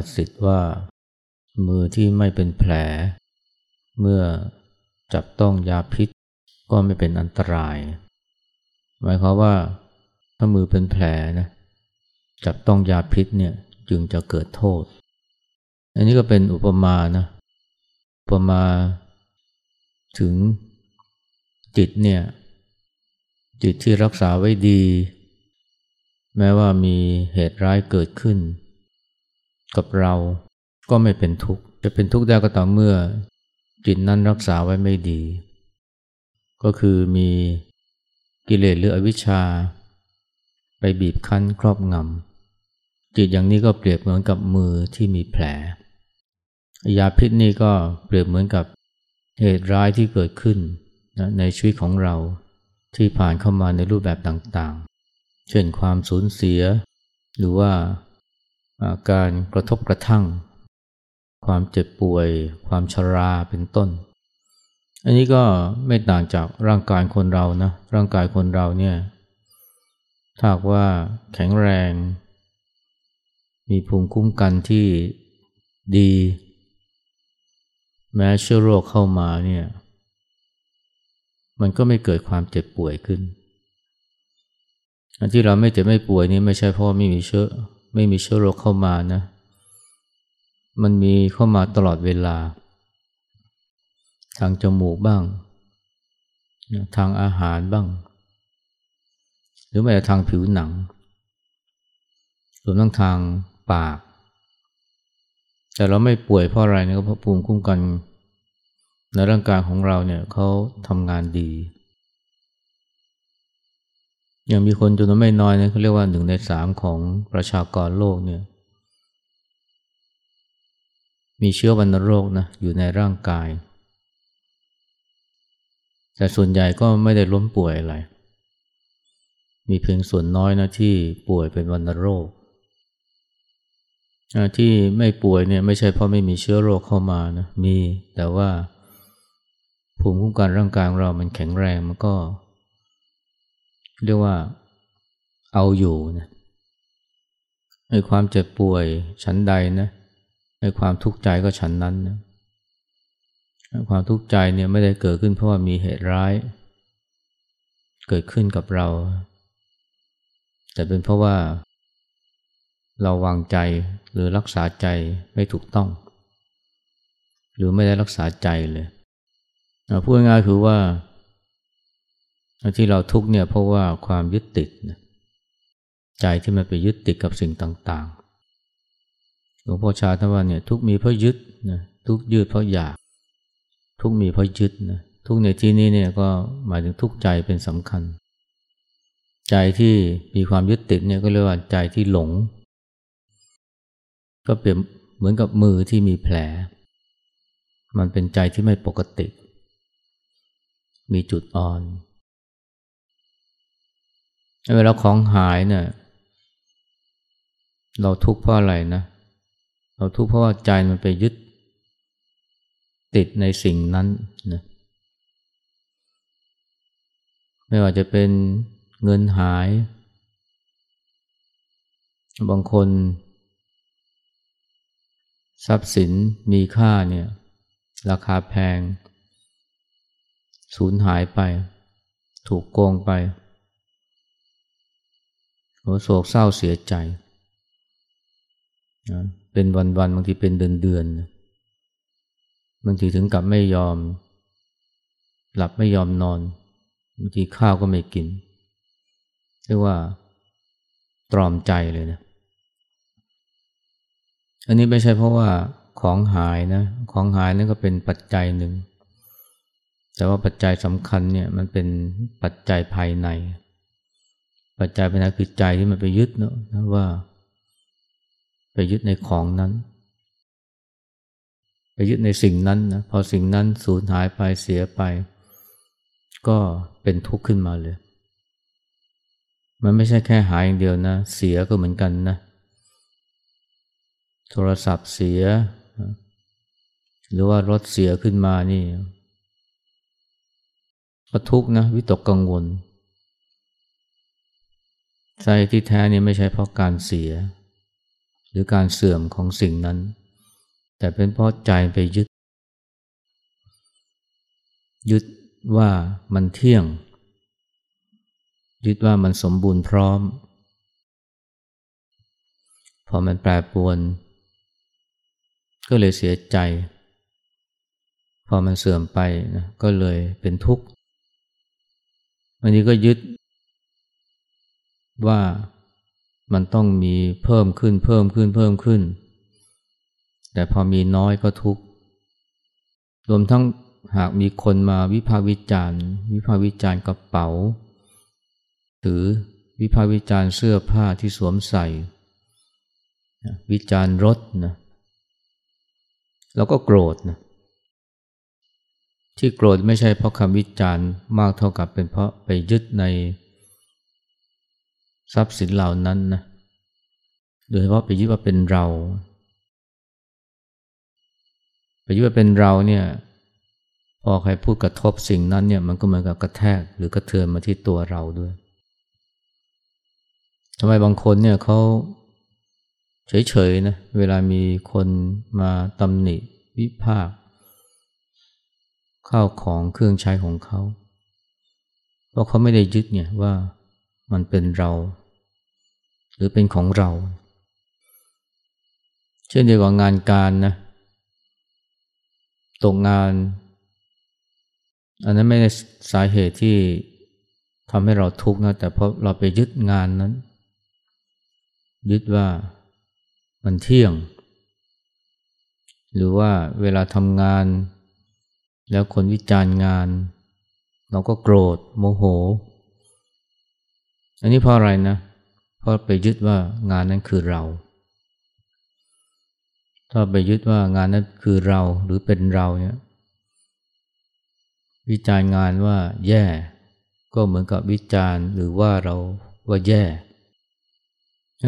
าษิตว่า มือที่ไม่เป็นแผล เมื่อจับต้องยาพิษก็ไม่เป็นอันตราย หมายความว่า ถ้ามือเป็นแผลนะจับต้องยาพิษเนี่ยจึงจะเกิดโทษ อันนี้ก็เป็นอุปมานะอุปมาถึงจิตเนี่ย จิตที่รักษาไว้ดี แม้ว่ามีเหตุร้ายเกิดขึ้น กับเราก็ไม่เป็นทุกข์ จะเป็นทุกข์ได้ก็ต่อเมื่อ จิตนั้นรักษาไว้ไม่ดี ก็คือมีกิเลสหรืออวิชชา ไปบีบคั้นครอบงำจิตอย่างนี้ก็เปรียบเหมือนกับมือที่มีแผล ยาพิษนี่ก็เปรียบเหมือนกับเหตุร้ายที่เกิดขึ้นในชีวิตของเราที่ผ่านเข้ามาในรูปแบบต่างๆ เช่นความสูญเสีย หรือว่า การกระทบกระทั่ง ความเจ็บป่วย ความชราเป็นต้น อันนี้ก็ไม่ต่างจากร่างกายคนเรานะ ร่างกายคนเราเนี่ยถ้าว่าแข็งแรง มีภูมิคุ้มกันที่ดี แม้เชื้อโรคเข้ามาเนี่ยมันก็ไม่เกิดความเจ็บป่วยขึ้นอันที่เราไม่เจ็บไม่ป่วยนี่ไม่ใช่เพราะไม่มีเชื้อ ไม่มีเชื้อโรคเข้ามานะ มันมีเข้ามาตลอดเวลา ทางจมูกบ้าง ทางอาหารบ้าง หรือแม้แต่ทางผิวหนังรวมทั้งทางปาก แต่เราไม่ป่วยเพราะอะไรนะเพราะภูมิคุ้มกันในร่างกายของเราเนี่ยเขาทำงานดี ยังมีคนจำนวนไม่น้อยนะเขาเรียกว่าหนึ่งในสามของประชากรโลกเนี่ย มีเชื้อวัณโรคนะอยู่ในร่างกาย แต่ส่วนใหญ่ก็ไม่ได้ล้มป่วยอะไร มีเพียงส่วนน้อยนะที่ป่วยเป็นวัณโรค ที่ไม่ป่วยเนี่ยไม่ใช่เพราะไม่มีเชื้อโรคเข้ามานะมีแต่ว่าภูมิคุ้มกันร่างกายของเรามันแข็งแรงมันก็ เรียกว่าเอาอยู่นะในความเจ็บป่วยชั้นใดนะในความทุกข์ใจก็ชั้นนั้นนะความทุกข์ใจเนี่ยไม่ได้เกิดขึ้นเพราะว่ามีเหตุร้าย เกิดขึ้นกับเรา แต่เป็นเพราะว่า เราวางใจหรือรักษาใจไม่ถูกต้อง หรือไม่ได้รักษาใจเลยพูดง่ายคือว่า ที่เราทุกเนี่ยเพราะว่าความยึดติดใจที่มันไปยึดติดกับสิ่งต่างๆ หลวงพ่อชาท่านว่าเนี่ยทุกมีเพราะยึดนะทุกยึดเพราะอยาก ทุกมีเพราะยึดนะทุกในที่นี้เนี่ยก็หมายถึงทุกใจเป็นสำคัญ ใจที่มีความยึดติดเนี่ยก็เรียกว่าใจที่หลง ก็เปรียบเหมือนกับมือที่มีแผล มันเป็นใจที่ไม่ปกติ มีจุดอ่อน เวลาของหายเนี่ยเราทุกข์เพราะอะไรนะ เราทุกข์เพราะว่าใจมันไปยึด ติดในสิ่งนั้นนะไม่ว่าจะเป็นเงินหาย บางคน ทรัพย์สินมีค่าเนี่ย ราคาแพง สูญหายไป ถูกโกงไป โหโศกเศร้าเสียใจนะเป็นวันๆบางทีเป็นเดือนๆบางทีถึงกับไม่ยอม หลับไม่ยอมนอนบางทีข้าวก็ไม่กินเรียกว่าตรอมใจเลยนะ อันนี้ไม่ใช่เพราะว่าของหายนะ ของหายนั่นก็เป็นปัจจัยหนึ่ง แต่ว่าปัจจัยสำคัญเนี่ยมันเป็นปัจจัยภายใน ปัจจัยภายในคือใจที่มันไปยึดเนาะว่า ไปยึดในของนั้น ไปยึดในสิ่งนั้นนะพอสิ่งนั้นสูญหายไปเสียไป ก็เป็นทุกข์ขึ้นมาเลย มันไม่ใช่แค่หายอย่างเดียวนะ เสียก็เหมือนกันนะ โทรศัพท์เสีย หรือว่ารถเสียขึ้นมานี่ก็ทุกข์นะ วิตกกังวล ใจที่แท้นี่ไม่ใช่เพราะการเสีย หรือการเสื่อมของสิ่งนั้น แต่เป็นเพราะใจไปยึด ยึดว่ามันเที่ยง ยึดว่ามันสมบูรณ์พร้อม พอมันแปรปรวน ก็เลยเสียใจ พอมันเสื่อมไปนะก็เลยเป็นทุกข์วันนี้ก็ยึด ว่ามันต้องมีเพิ่มขึ้นเพิ่มขึ้นเพิ่มขึ้น แต่พอมีน้อยก็ทุกข์รวมทั้งหากมีคนมาวิพากษ์วิจารณ์ วิพากษ์วิจารณ์กระเป๋า หรือวิพากษ์วิจารณ์เสื้อผ้าที่สวมใส่ วิจารณ์รถนะเราก็โกรธนะที่โกรธไม่ใช่เพราะคำวิจารณ์มากเท่ากับเป็นเพราะไปยึดใน ทรัพย์สินเหล่านั้นนะโดยเฉพาะไปยึดว่าเป็นเราไปยึดว่าเป็นเราเนี่ยพอใครพูดกระทบสิ่งนั้นเนี่ยมันก็เหมือนกับกระแทกหรือกระเทือนมาที่ตัวเราด้วยทำไมบางคนเนี่ยเขาเฉยๆนะเวลามีคนมาตำหนิวิพากข้าวของเครื่องใช้ของเขา เพราะเขาไม่ได้ยึดเนี่ยว่ามันเป็นเรา หรือเป็นของเรา เช่นเดียวกับงานการนะตกงาน อันนั้นไม่ได้สาเหตุที่ทำให้เราทุกข์นะแต่เพราะเราไปยึดงานนั้น ยึดว่ามันเที่ยง หรือว่าเวลาทำงาน แล้วคนวิจารณ์งาน เราก็โกรธโมโห อันนี้เพราะอะไรนะเพราะไปยึดว่างานนั้นคือเรา ถ้าไปยึดว่างานนั้นคือเราหรือเป็นเราเนี่ยวิจารณ์งานว่าแย่ ก็เหมือนกับวิจารณ์หรือว่าเราว่าแย่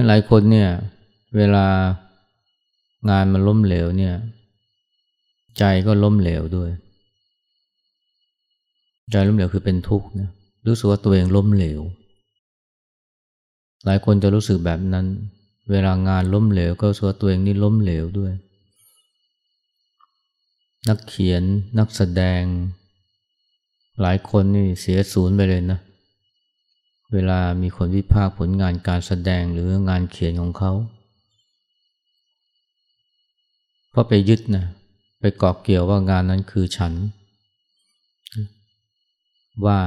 หลายคนเนี่ยเวลางานมันล้มเหลวเนี่ย ใจก็ล้มเหลวด้วย ใจล้มเหลวคือเป็นทุกข์นะรู้สึกว่าตัวเองล้มเหลว หลายคนจะรู้สึกแบบนั้น เวลางานล้มเหลว ก็รู้สึกว่าตัวเองนี่ล้มเหลวด้วย นักเขียนนักแสดง หลายคนนี่เสียศูนย์ไปเลยนะ เวลามีคนวิพากษ์ผลงานการแสดงหรืองานเขียนของเขาเพราะไปยึดนะไปเกาะเกี่ยวว่างานนั้นคือฉัน ว่า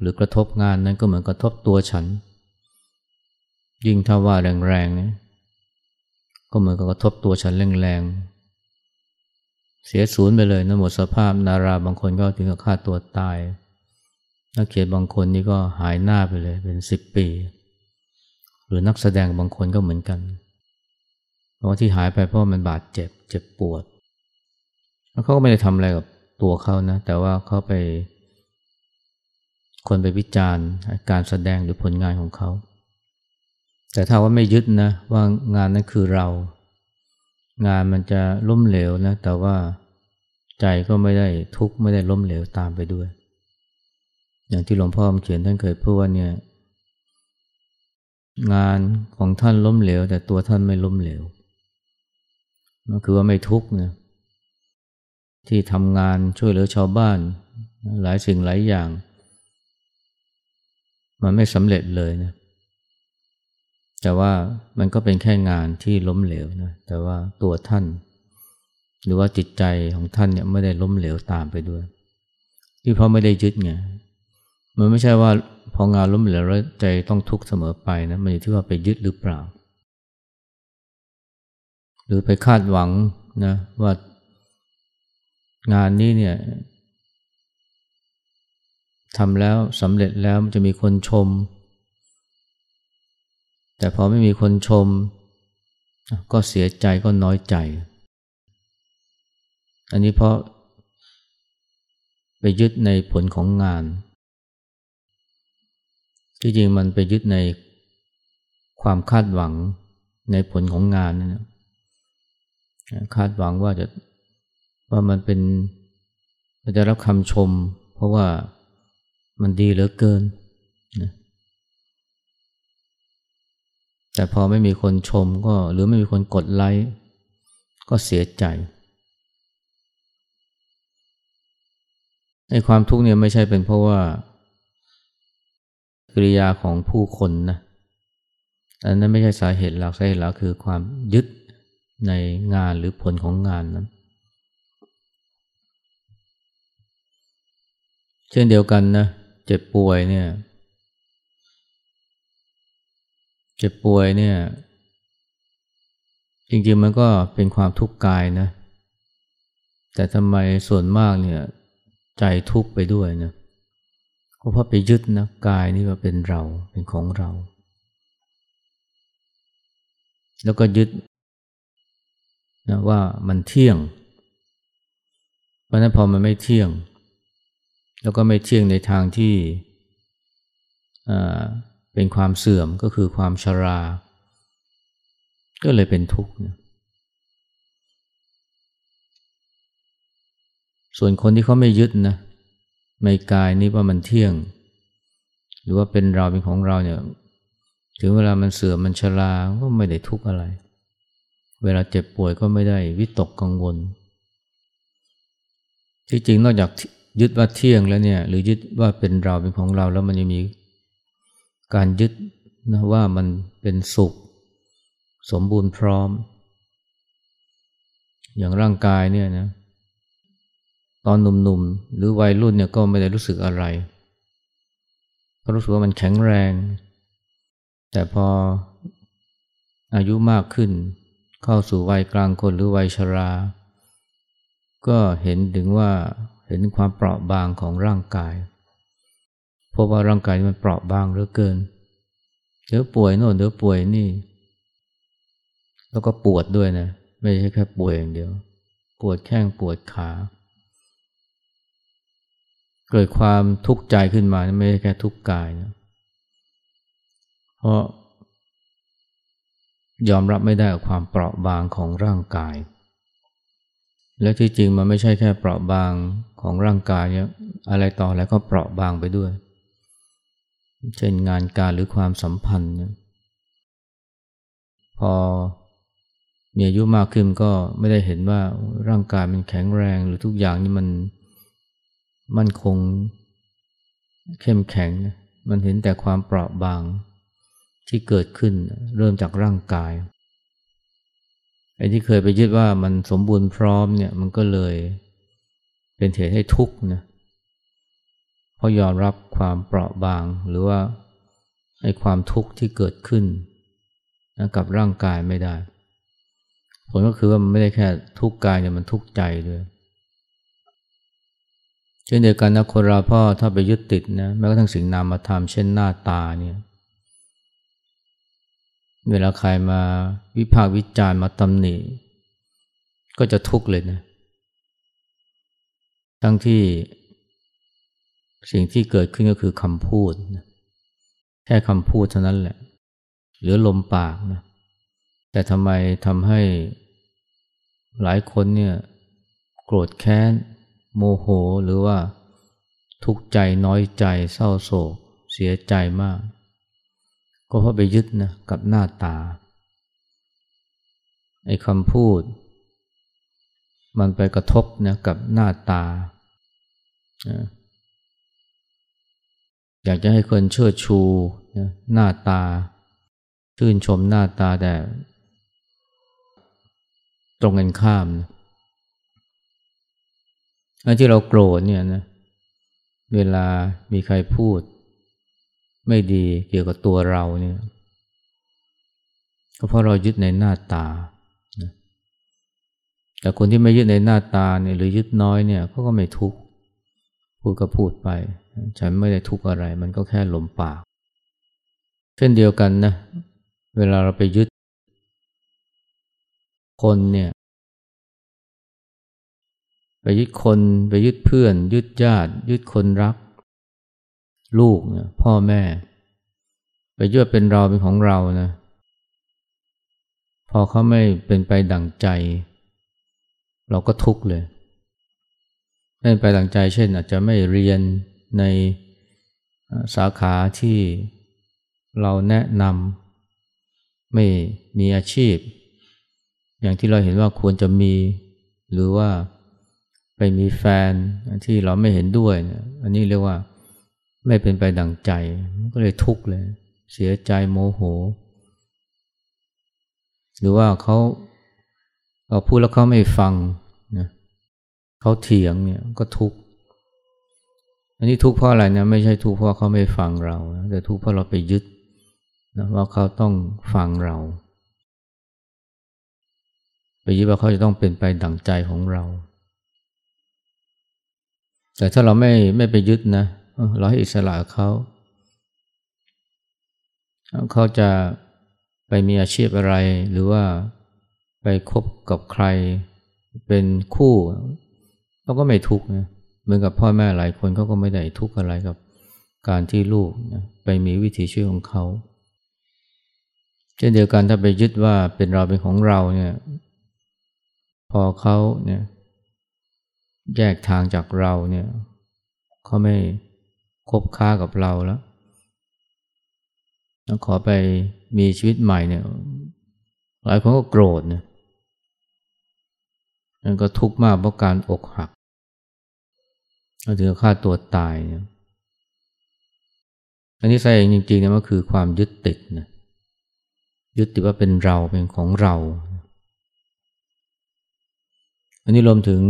หรือกระทบงานนั้นก็เหมือนกระทบตัวฉัน ยิ่งถ้าว่าแรงๆเนี่ยก็เหมือนกับกระทบตัวฉันแรงๆ เสียศูนย์ไปเลยนะหมดสภาพนาราบางคนก็ถึงกับฆ่าตัวตาย นักเขียนบางคนนี่ก็หายหน้าไปเลยเป็นสิบปี หรือนักแสดงบางคนก็เหมือนกันเพราะที่หายไปเพราะมันบาดเจ็บเจ็บปวด แล้วเขาก็ไม่ได้ทำอะไรกับตัวเขานะ แต่ว่าเขาไป คนไปวิจารณ์การแสดงหรือผลงานของเขา แต่ถ้าว่าไม่ยึดนะว่างานนั้นคือเรา งานมันจะล้มเหลวนะ แต่ว่าใจก็ไม่ได้ทุกข์ไม่ได้ล้มเหลวตามไปด้วย อย่างที่หลวงพ่อเขียนท่านเคยพูดว่าเนี่ยงานของท่านล้มเหลว แต่ตัวท่านไม่ล้มเหลวก็คือว่าไม่ทุกข์นะที่ทำงานช่วยเหลือชาวบ้าน หลายสิ่งหลายอย่าง มันไม่สำเร็จเลยนะ แต่ว่ามันก็เป็นแค่งานที่ล้มเหลวนะแต่ว่าตัวท่าน หรือว่าจิตใจของท่านเนี่ยไม่ได้ล้มเหลวตามไปด้วย ที่เพราะไม่ได้ยึดไงมันไม่ใช่ว่าพองานล้มเหลวแล้วใจต้องทุกข์เสมอไปนะมันอยู่ที่ว่าไปยึดหรือเปล่า หรือไปคาดหวังนะว่างานนี้เนี่ยทำแล้วสำเร็จแล้วมันจะมีคนชม แต่พอไม่มีคนชม ก็เสียใจก็น้อยใจ อันนี้เพราะ ไปยึดในผลของงาน ที่จริงมันไปยึดในความคาดหวังในผลของงานนะคาดหวังว่าจะว่ามันเป็นจะรับคำชม เพราะว่ามันดีเหลือเกินนะ แต่พอไม่มีคนชมก็หรือไม่มีคนกดไลค์ก็เสียใจไอ้ความทุกข์เนี่ยไม่ใช่เป็นเพราะว่ากิริยาของผู้คนนะอันนั้นไม่ใช่สาเหตุหลักสาเหตุหลักคือความยึดในงานหรือผลของงานนั้น เช่นเดียวกันนะเจ็บป่วยเนี่ย เจ็บป่วยเนี่ย จริงๆมันก็เป็นความทุกข์กายนะ แต่ทำไมส่วนมากเนี่ยใจทุกข์ไปด้วยนะเพราะไปยึดนะกายนี่ว่าเป็นเราเป็นของเรา แล้วก็ยึดนะว่ามันเที่ยง เพราะนั้นพอมันไม่เที่ยง แล้วก็ไม่เที่ยงในทางที่ เป็นความเสื่อมก็คือความชรา ก็เลยเป็นทุกข์นะส่วนคนที่เขาไม่ยึดนะในกายนี้ว่ามันเที่ยง หรือว่าเป็นเราเป็นของเราเนี่ยถึงเวลามันเสื่อมมันชราก็ไม่ได้ทุกข์อะไร เวลาเจ็บป่วยก็ไม่ได้วิตกกังวล ที่จริงนอกจากยึดว่าเที่ยงแล้วเนี่ย หรือยึดว่าเป็นเราเป็นของเราแล้วมันยังมี การยึดนะว่ามันเป็นสุข สมบูรณ์พร้อม อย่างร่างกายเนี่ยนะตอนหนุ่มๆ หรือวัยรุ่นเนี่ยก็ไม่ได้รู้สึกอะไรเพราะรู้สึกว่ามันแข็งแรง แต่พออายุมากขึ้น เข้าสู่วัยกลางคนหรือวัยชรา ก็เห็นถึงว่าเห็นความเปราะบางของร่างกาย พราะว่าร่างกายมันเปราะบางเหลือเกิน เดี๋ยวป่วยโน่นเดี๋ยวป่วยนี่ แล้วก็ปวดด้วยนะ ไม่ใช่แค่ป่วยอย่างเดียว ปวดแข้งปวดขา เกิดความทุกข์ใจขึ้นมาไม่ใช่แค่ทุกข์กายนะเพราะยอมรับไม่ได้กับความเปราะบางของร่างกาย และที่จริงมันไม่ใช่แค่เปราะบางของร่างกายเนี่ยอะไรต่ออะไรก็เปราะบางไปด้วย เช่นงานการหรือความสัมพันธ์เนี่ยพอมีอายุมากขึ้นก็ไม่ได้เห็นว่าร่างกายมันแข็งแรงหรือทุกอย่างนี่มันมั่นคงเข้มแข็ง มันเห็นแต่ความเปราะบางที่เกิดขึ้นเริ่มจากร่างกายไอ้ที่เคยไปยึดว่ามันสมบูรณ์พร้อมเนี่ยมันก็เลยเป็นเหตุให้ทุกข์นะ เพราะยอมรับความเปราะบางหรือว่าไอ้ความทุกข์ที่เกิดขึ้นนะกับร่างกายไม่ได้ ผลก็คือว่ามันไม่ได้แค่ทุกข์กายเนี่ยมันทุกข์ใจด้วยเช่นเดียวกันนะคนเราพ่อถ้าไปยึดติดนะแม้กระทั่งสิ่งนามธรรมเช่นหน้าตาเนี่ยเวลาใครมาวิพากษ์วิจารณ์มาตำหนิก็จะทุกข์เลยนะ ทั้งที่ สิ่งที่เกิดขึ้นก็คือคำพูดแค่คำพูดเท่านั้นแหละ หรือลมปากนะแต่ทำไมทำให้หลายคนเนี่ยโกรธแค้น โมโหหรือว่าทุกข์ใจน้อยใจเศร้าโศก เสียใจมาก ก็เพราะไปยึดนะกับหน้าตาไอ้คำพูด มันไปกระทบนะกับหน้าตา อยากจะให้คนเชิดชูหน้าตา ชื่นชมหน้าตาแต่ตรงกันข้ามนะที่เราโกรธเนี่ยนะเวลามีใครพูด ไม่ดีเกี่ยวกับตัวเราเนี่ยก็เพราะเรายึดในหน้าตา แต่คนที่ไม่ยึดในหน้าตาเนี่ยหรือยึดน้อยเนี่ยเขาก็ไม่ทุกข์พูดก็พูดไป ฉันไม่ได้ทุกข์อะไร มันก็แค่หลมปากเช่นเดียวกันนะเวลาเราไปยึด คนเนี่ยไปยึดคนไปยึดเพื่อน ยึดญาติ ยึดคนรัก ลูกนี่ยพ่อแม่ ไปยึดเป็นเราเป็นของเรานะพอเขาไม่เป็นไปดั่งใจ เราก็ทุกข์เลยไม่เป็นไปดั่งใจเช่น อาจจะไม่เรียน ในสาขาที่เราแนะนำไม่มีอาชีพ อย่างที่เราเห็นว่าควรจะมี หรือว่าไปมีแฟนที่เราไม่เห็นด้วย อันนี้เรียกว่าไม่เป็นไปดังใจ ก็เลยทุกข์เลย เสียใจโมโห หรือว่าเขาเราพูดแล้วเขาไม่ฟังนะเขาเถียงเนี่ยก็ทุกข์ อันนี้ทุกข์เพราะอะไรนะไม่ใช่ทุกข์เพราะเขาไม่ฟังเราแต่ทุกข์เพราะเราไปยึดนะว่าเขาต้องฟังเรา ไปยึดว่าเขาจะต้องเป็นไปดั่งใจของเรา แต่ถ้าเราไม่ไม่ไปยึดนะเราให้อิสระเขาเขาจะไปมีอาชีพอะไร หรือว่าไปคบกับใครเป็นคู่เราก็ไม่ทุกข์นะเหมือนกับพ่อแม่หลายคนเขาก็ไม่ได้ทุกข์อะไรกับการที่ลูกนะไปมีวิถีชีวิตของเขาเช่นเดียวกันถ้าไปยึดว่าเป็นเราเป็นของเราเนี่ย พอเขาเนี่ย แยกทางจากเราเนี่ยเขาไม่คบค้ากับเราแล้วขอไปมีชีวิตใหม่เนี่ย หลายคนก็โกรธเนี่ยมันก็ทุกข์มากเพราะการอกหัก ถึงฆ่าตัวตายเนี่ยอันนี้ใส่เองจริงๆเนี่ยมันคือความยึดติดนะยึดติดว่าเป็นเราเป็นของเรา อันนี้รวมถึง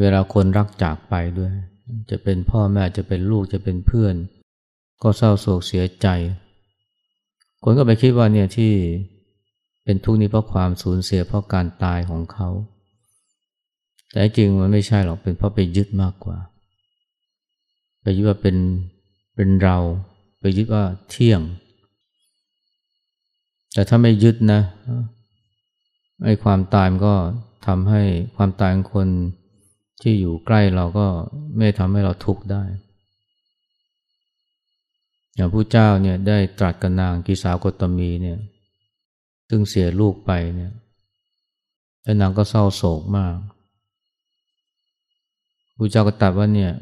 เวลาคนรักจากไปด้วย จะเป็นพ่อแม่จะเป็นลูกจะเป็นเพื่อน ก็เศร้าโศกเสียใจ คนก็ไปคิดว่าเนี่ยที่เป็นทุกข์นี้เพราะความสูญเสียเพราะการตายของเขา แต่จริงมันไม่ใช่หรอกเป็นเพราะไปยึดมากกว่า ไปยึดว่าเป็นเป็นเรา ไปยึดว่าเที่ยง แต่ถ้าไม่ยึดนะไอ้ความตายมันก็ทำให้ความตายของคนที่อยู่ใกล้เราก็ไม่ทำให้เราทุกข์ได้ อย่างผู้เจ้าเนี่ยได้ตรัสกับนางกิสาวกตมีเนี่ยซึ่งเสียลูกไปเนี่ยแล้วนางก็เศร้าโศกมาก พระเจ้าก็ตรัสว่าเนี่ย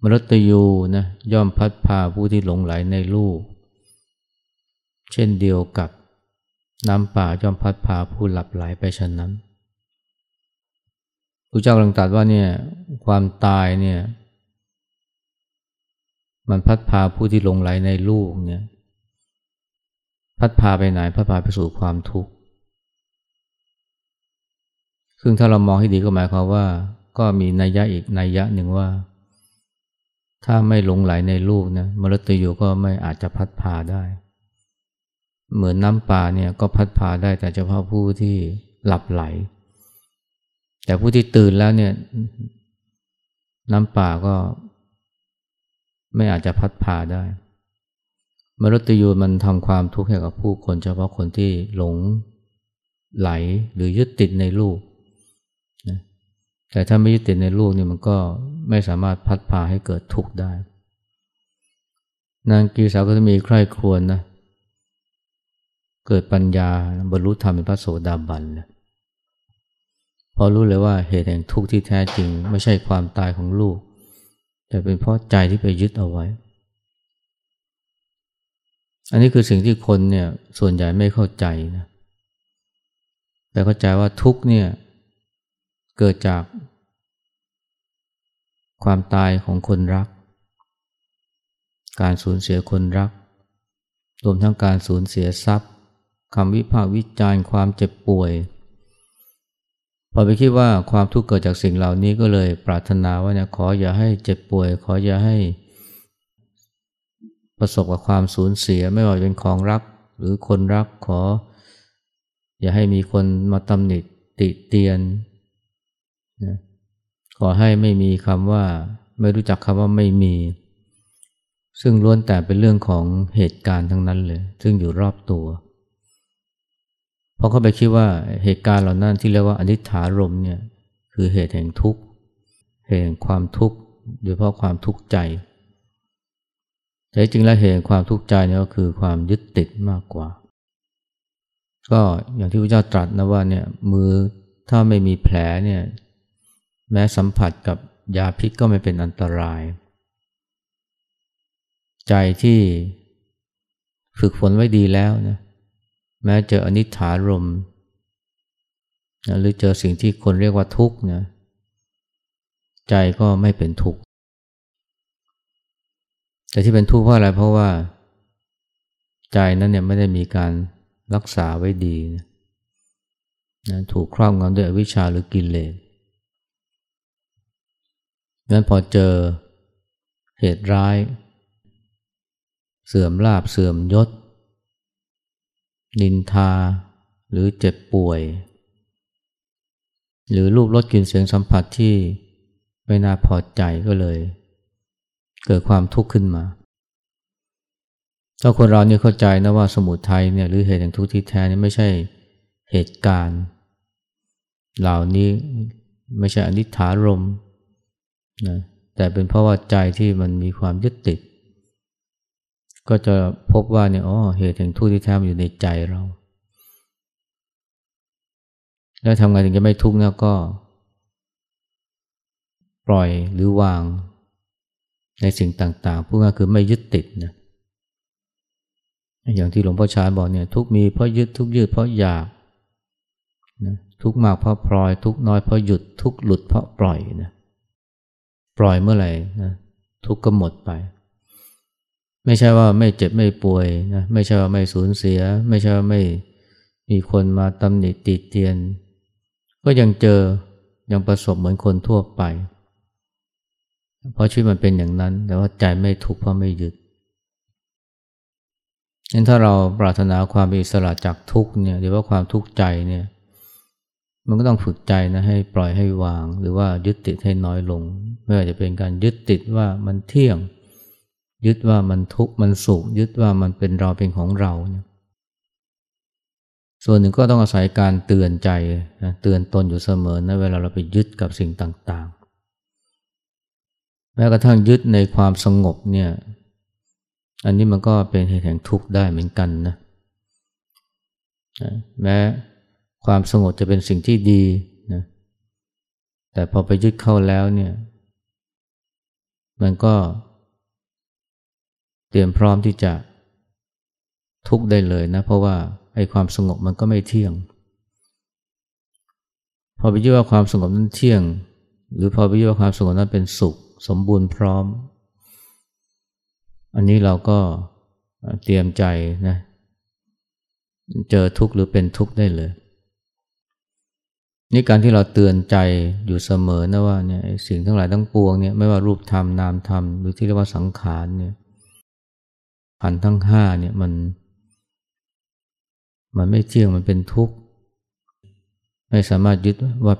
มรตยูนะย่อมพัดพาผู้ที่หลงไหลในลูก เช่นเดียวกับน้ำป่าย่อมพัดพาผู้หลับไหลไปฉะนั้นพระเจ้ากำลังตรัสว่าเนี่ยความตายเนี่ยมันพัดพาผู้ที่หลงไหลในลูกเนี่ยพัดพาไปไหนพัดพาไปสู่ความทุกข์ ซึ่งถ้าเรามองให้ดีก็หมายความว่า ก็มีนัยยะอีกนัยยะหนึ่งว่า ถ้าไม่หลงไหลในลูกนะมรตยูก็ไม่อาจจะพัดพาได้ เหมือนน้ำป่าเนี่ยก็พัดพาได้แต่เฉพาะผู้ที่หลับไหล แต่ผู้ที่ตื่นแล้วเนี่ย น้ำป่าก็ ไม่อาจจะพัดพาได้มรตยูมันทำความทุกข์ให้กับผู้คน เฉพาะคนที่หลงไหลหรือยึดติดใน แต่ถ้าไม่ยึดติดในลูกนี่มันก็ไม่สามารถพัดพาให้เกิดทุกข์ได้ นางกีสาวก็จะมีใคร่ครวญนะ เกิดปัญญาบรรลุธรรมเป็นพระโสดาบันเลยพอรู้เลยว่าเหตุแห่งทุกข์ที่แท้จริง ไม่ใช่ความตายของลูก แต่เป็นเพราะใจที่ไปยึดเอาไว้ อันนี้คือสิ่งที่คนเนี่ยส่วนใหญ่ไม่เข้าใจนะแต่เข้าใจว่าทุกข์เนี่ย เกิดจาก ความตายของคนรัก การสูญเสียคนรัก รวมทั้งการสูญเสียทรัพย์คำวิพากษ์วิจารณ์ความเจ็บป่วย พอไปคิดว่าความทุกข์เกิดจากสิ่งเหล่านี้ก็เลยปรารถนาว่าเนี่ยขออย่าให้เจ็บป่วย ขออย่าให้ ประสบกับความสูญเสียไม่ว่าเป็นของรัก หรือคนรักขอ อย่าให้มีคนมาตำหนิติเตียน นะขอให้ไม่มีคำว่า ไม่รู้จักคำว่าไม่มี ซึ่งล้วนแต่เป็นเรื่องของเหตุการณ์ทั้งนั้นเลย ซึ่งอยู่รอบตัว เพราะเขาไปคิดว่าเหตุการณ์เหล่านั้นที่เรียกว่าอนิจฐารมเนี่ยคือเหตุแห่งทุกข์เหตุแห่งความทุกข์โดยเฉพาะความทุกข์ใจ แต่จริงแล้วเหตุความทุกข์ใจเนี่ยก็คือความยึดติดมากกว่า ก็อย่างที่พระเจ้าตรัสนะว่าเนี่ยมือถ้าไม่มีแผลเนี่ย แม้สัมผัสกับยาพิษก็ไม่เป็นอันตราย ใจที่ฝึกฝนไว้ดีแล้วนะแม้เจออนิจฐารมนะหรือเจอสิ่งที่คนเรียกว่าทุกข์นะใจก็ไม่เป็นทุกข์แต่ที่เป็นทุกข์เพราะอะไรเพราะว่า ใจนั้นเนี่ยไม่ได้มีการรักษาไว้ดีนะนะถูกครอบงำด้วยอวิชชาหรือกิเลส งั้นพอเจอเหตุร้าย เสื่อมลาบเสื่อมยศ นินทา หรือเจ็บป่วย หรือรูปรสกลิ่นเสียงสัมผัสที่ไม่น่าพอใจก็เลย เกิดความทุกข์ขึ้นมาถ้าคนเราเนี่ยเข้าใจนะว่าสมุทัยเนี่ยหรือเหตุแห่งทุกข์ที่แท้นี่ไม่ใช่เหตุการณ์ เหล่านี้ไม่ใช่อนิจฐารม นะแต่เป็นเพราะว่าใจที่มันมีความยึดติด ก็จะพบว่าเนี่ยอ๋อเหตุแห่งทุกข์ที่แท้มันอยู่ในใจเรา แล้วทำไงถึงจะไม่ทุกข์เนี่ยก็ ปล่อยหรือวางในสิ่งต่างๆ พูดง่ายคือไม่ยึดติดนะอย่างที่หลวงพ่อชาบอกเนี่ย ทุกมีเพราะยึดทุกยืดเพราะอยากนะทุกมากเพราะปล่อย ทุกน้อยเพราะหยุดทุกหลุดเพราะปล่อยนะ ปล่อยเมื่อไหร่นะทุกข์ก็หมดไป ไม่ใช่ว่าไม่เจ็บไม่ป่วยนะไม่ใช่ว่าไม่สูญเสีย ไม่ใช่ว่าไม่มีคนมาตำหนิติเตียน ก็ยังเจอยังประสบเหมือนคนทั่วไป เพราะชีวิตมันเป็นอย่างนั้น แต่ว่าใจไม่ทุกข์เพราะไม่ยึดงั้นถ้าเราปรารถนาความอิสระจากทุกเนี่ยหรือว่าความทุกข์ใจเนี่ยมันก็ต้องฝึกใจนะให้ปล่อยให้วาง หรือว่ายึดติดให้น้อยลง ไม่ว่าจะเป็นการยึดติดว่ามันเที่ยง ยึดว่ามันทุกข์มันสุขยึดว่ามันเป็นเราเป็นของเราเนี่ยส่วนหนึ่งก็ต้องอาศัยการเตือนใจนะเตือนตนอยู่เสมอนะเวลาเราไปยึดกับสิ่งต่างๆ แม้กระทั่งยึดในความสงบเนี่ยอันนี้มันก็เป็นเหตุแห่งทุกข์ได้เหมือนกันนะแม้ความสงบจะเป็นสิ่งที่ดีนะแต่พอไปยึดเข้าแล้วเนี่ย มันก็ เตรียมพร้อมที่จะทุกข์ได้เลยนะ เพราะว่าไอ้ความสงบมันก็ไม่เที่ยง พอไปยึดว่าความสงบนั้นเที่ยง หรือพอไปยึดว่าความสงบนั้นเป็นสุข สมบูรณ์พร้อม อันนี้เราก็เตรียมใจนะ เจอทุกข์หรือเป็นทุกข์ได้เลย นี่การที่เราเตือนใจอยู่เสมอนะว่าเนี่ยสิ่งทั้งหลายทั้งปวงเนี่ยไม่ว่ารูปธรรมนามธรรมหรือที่เรียกว่าสังขารเนี่ยขันทั้งห้าเนี่ยมัน มันไม่เที่ยงมันเป็นทุกข์ ไม่สามารถยึดว่า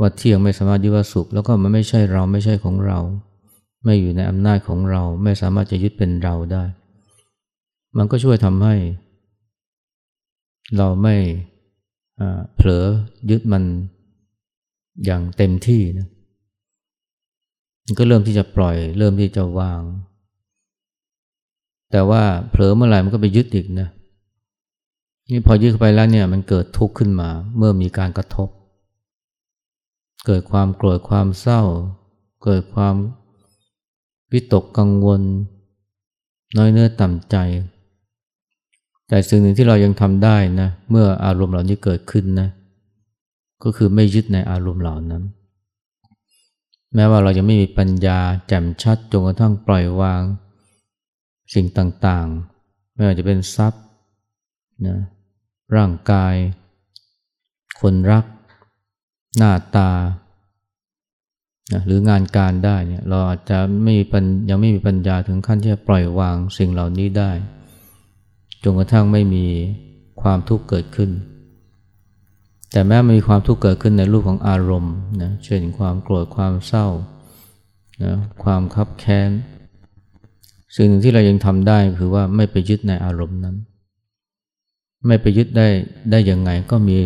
ว่าเที่ยงไม่สามารถยึดว่าสุข แล้วก็มันไม่ใช่เราไม่ใช่ของเรา ไม่อยู่ในอำนาจของเรา ไม่สามารถจะยึดเป็นเราได้ มันก็ช่วยทำให้ เราไม่ เผลอยึดมันอย่างเต็มที่นะก็เริ่มที่จะปล่อย เริ่มที่จะวาง แต่ว่าเผลอเมื่อไหร่มันก็ไปยึดอีกนะนี่พอยึดเข้าไปแล้วเนี่ยมันเกิดทุกข์ขึ้นมาเมื่อมีการกระทบ เกิดความโกรธความเศร้า เกิดความวิตกกังวล น้อยเนื้อต่ำใจ แต่สิ่งหนึ่งที่เรายังทำได้นะ เมื่ออารมณ์เหล่านี้เกิดขึ้นนะ ก็คือไม่ยึดในอารมณ์เหล่านั้น แม้ว่าเรายังไม่มีปัญญาแจ่มชัดจนกระทั่งปล่อยวาง สิ่งต่างๆ ไม่ว่าจะเป็นทรัพย์นะร่างกาย คนรัก หน้าตานะหรืองานการได้เนี่ยเราอาจจะไม่ปัญยังไม่มีปัญญาถึงขั้นที่จะปล่อยวางสิ่งเหล่านี้ได้ จนกระทั่งไม่มีความทุกข์เกิดขึ้น แต่แม้มีความทุกข์เกิดขึ้นในรูปของอารมณ์นะเช่นความโกรธความเศร้านะความคับแค้นสิ่งหนึ่งที่เรายังทำได้คือว่าไม่ไปยึดในอารมณ์นั้น ไม่ไปยึดได้ได้ยังไงก็มี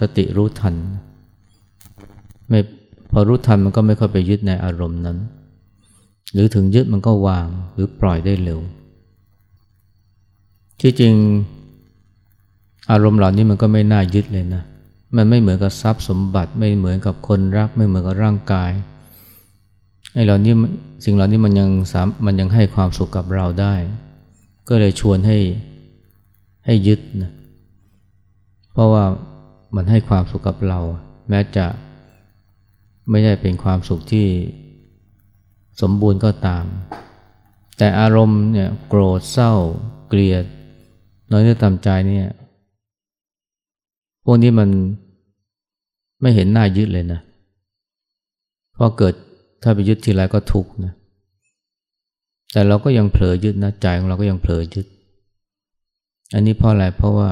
สติรู้ทันไม่พอรู้ทันมันก็ไม่ค่อยไปยึดในอารมณ์นั้น หรือถึงยึดมันก็วางหรือปล่อยได้เร็ว ที่จริงอารมณ์เหล่านี้มันก็ไม่น่ายึดเลยนะ มันไม่เหมือนกับทรัพย์สมบัติ ไม่เหมือนกับคนรัก ไม่เหมือนกับร่างกายไอ้เหล่านี้สิ่งเหล่านี้มันยังสามมันยังให้ความสุขกับเราได้ ก็เลยชวนให้ให้ยึดนะ เพราะว่ามันให้ความสุขกับเรา แม้จะไม่ได้เป็นความสุขที่สมบูรณ์ก็ตาม แต่อารมณ์เนี่ยโกรธเศร้า เกลียด น้อยเนื้อต่ำใจเนี่ยพวกนี้มันไม่เห็นหน้ายึดเลยนะเพราะเกิดถ้าไปยึดทีไรก็ทุกข์นะแต่เราก็ยังเผลอยึดนะใจของเราก็ยังเผลอยึด อันนี้เพราะอะไรเพราะว่า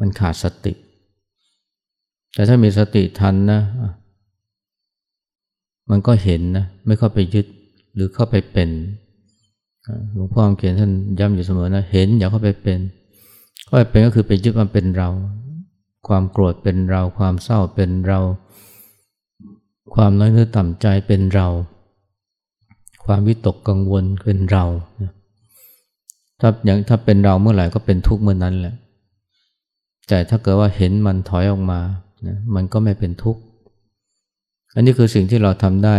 มันขาดสติ แต่ถ้ามีสติทันนะ มันก็เห็นนะ ไม่เข้าไปยึดหรือเข้าไปเป็น หลวงพ่อเขียนท่านย้ำอยู่เสมอนะเห็นอย่าเข้าไปเป็นเข้าไปเป็นก็คือไปยึดมันเป็นเรา ความโกรธเป็นเรา ความเศร้าเป็นเรา ความน้อยเนื้อต่ำใจเป็นเรา ความวิตกกังวลเป็นเราถ้าอย่างถ้าเป็นเราเมื่อไหร่ก็เป็นทุกข์เมื่อนั้นแหละแต่ถ้าเกิดว่าเห็นมันถอยออกมานะมันก็ไม่เป็นทุกข์ อันนี้คือสิ่งที่เราทำได้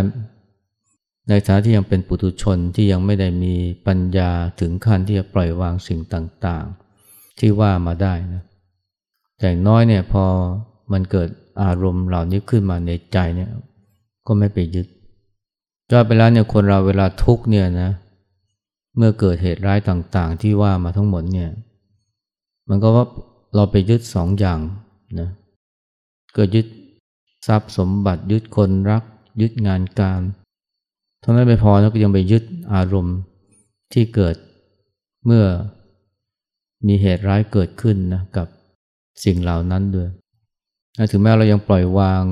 ในฐานะที่ยังเป็นปุถุชนที่ยังไม่ได้มีปัญญาถึงขั้นที่จะปล่อยวางสิ่งต่างๆ ที่ว่ามาได้นะแต่น้อยเนี่ยพอมันเกิดอารมณ์เหล่านี้ขึ้นมาในใจเนี่ยก็ไม่ไปยึดก็ไปแล้วเนี่ยคนเราเวลาทุกเนี่ยนะเมื่อเกิดเหตุร้ายต่างๆ ที่ว่ามาทั้งหมดเนี่ยมันก็ว่าเราไปยึดสองอย่างนะเกิดยึดทรัพย์สมบัติยึดคนรัก ยึดงานการ ท่านั้นไม่พอแล้วก็ยังไปยึดอารมณ์ที่เกิดเมื่อมีเหตุร้ายเกิดขึ้นนะกับสิ่งเหล่านั้นด้วย ถึงแม้เรายังปล่อยวาง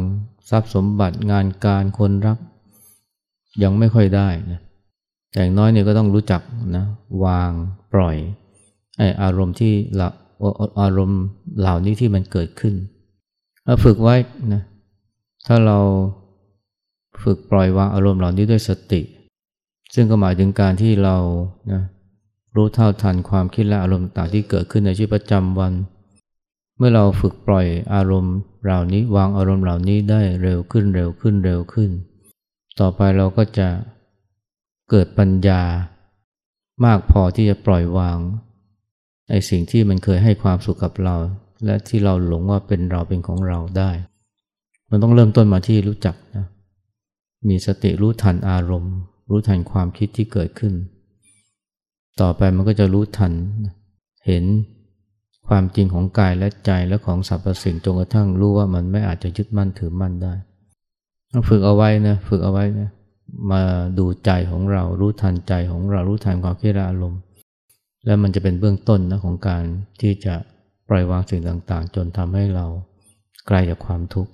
ทรัพย์สมบัติงานการคนรัก ยังไม่ค่อยได้นะแต่อย่างน้อยเนี่ยก็ต้องรู้จักนะวางปล่อยไออารมณ์ที่ละอารมณ์เหล่านี้ที่มันเกิดขึ้นฝึกไว้นะถ้าเรา ฝึกปล่อยวางอารมณ์เหล่านี้ด้วยสติ ซึ่งก็หมายถึงการที่เรานะรู้เท่าทันความคิดและอารมณ์ต่างที่เกิดขึ้นในชีวิตประจำวัน เมื่อเราฝึกปล่อยอารมณ์เหล่านี้วางอารมณ์เหล่านี้ได้เร็วขึ้นเร็วขึ้นเร็วขึ้น ต่อไปเราก็จะเกิดปัญญามากพอที่จะปล่อยวางไอ้สิ่งที่มันเคยให้ความสุขกับเรา และที่เราหลงว่าเป็นเราเป็นของเราได้ มันต้องเริ่มต้นมาที่รู้จักนะ มีสติรู้ทันอารมณ์ รู้ทันความคิดที่เกิดขึ้น ต่อไปมันก็จะรู้ทัน เห็นความจริงของกายและใจและของสรรพสิ่งจนกระทั่งรู้ว่ามันไม่อาจจะยึดมั่นถือมั่นได้ฝึกเอาไว้นะฝึกเอาไว้นะมาดูใจของเรารู้ทันใจของเรารู้ทันความคิดอารมณ์ แล้วมันจะเป็นเบื้องต้นนะของการที่จะปล่อยวางสิ่งต่างๆ จนทำให้เราไกลจากความทุกข์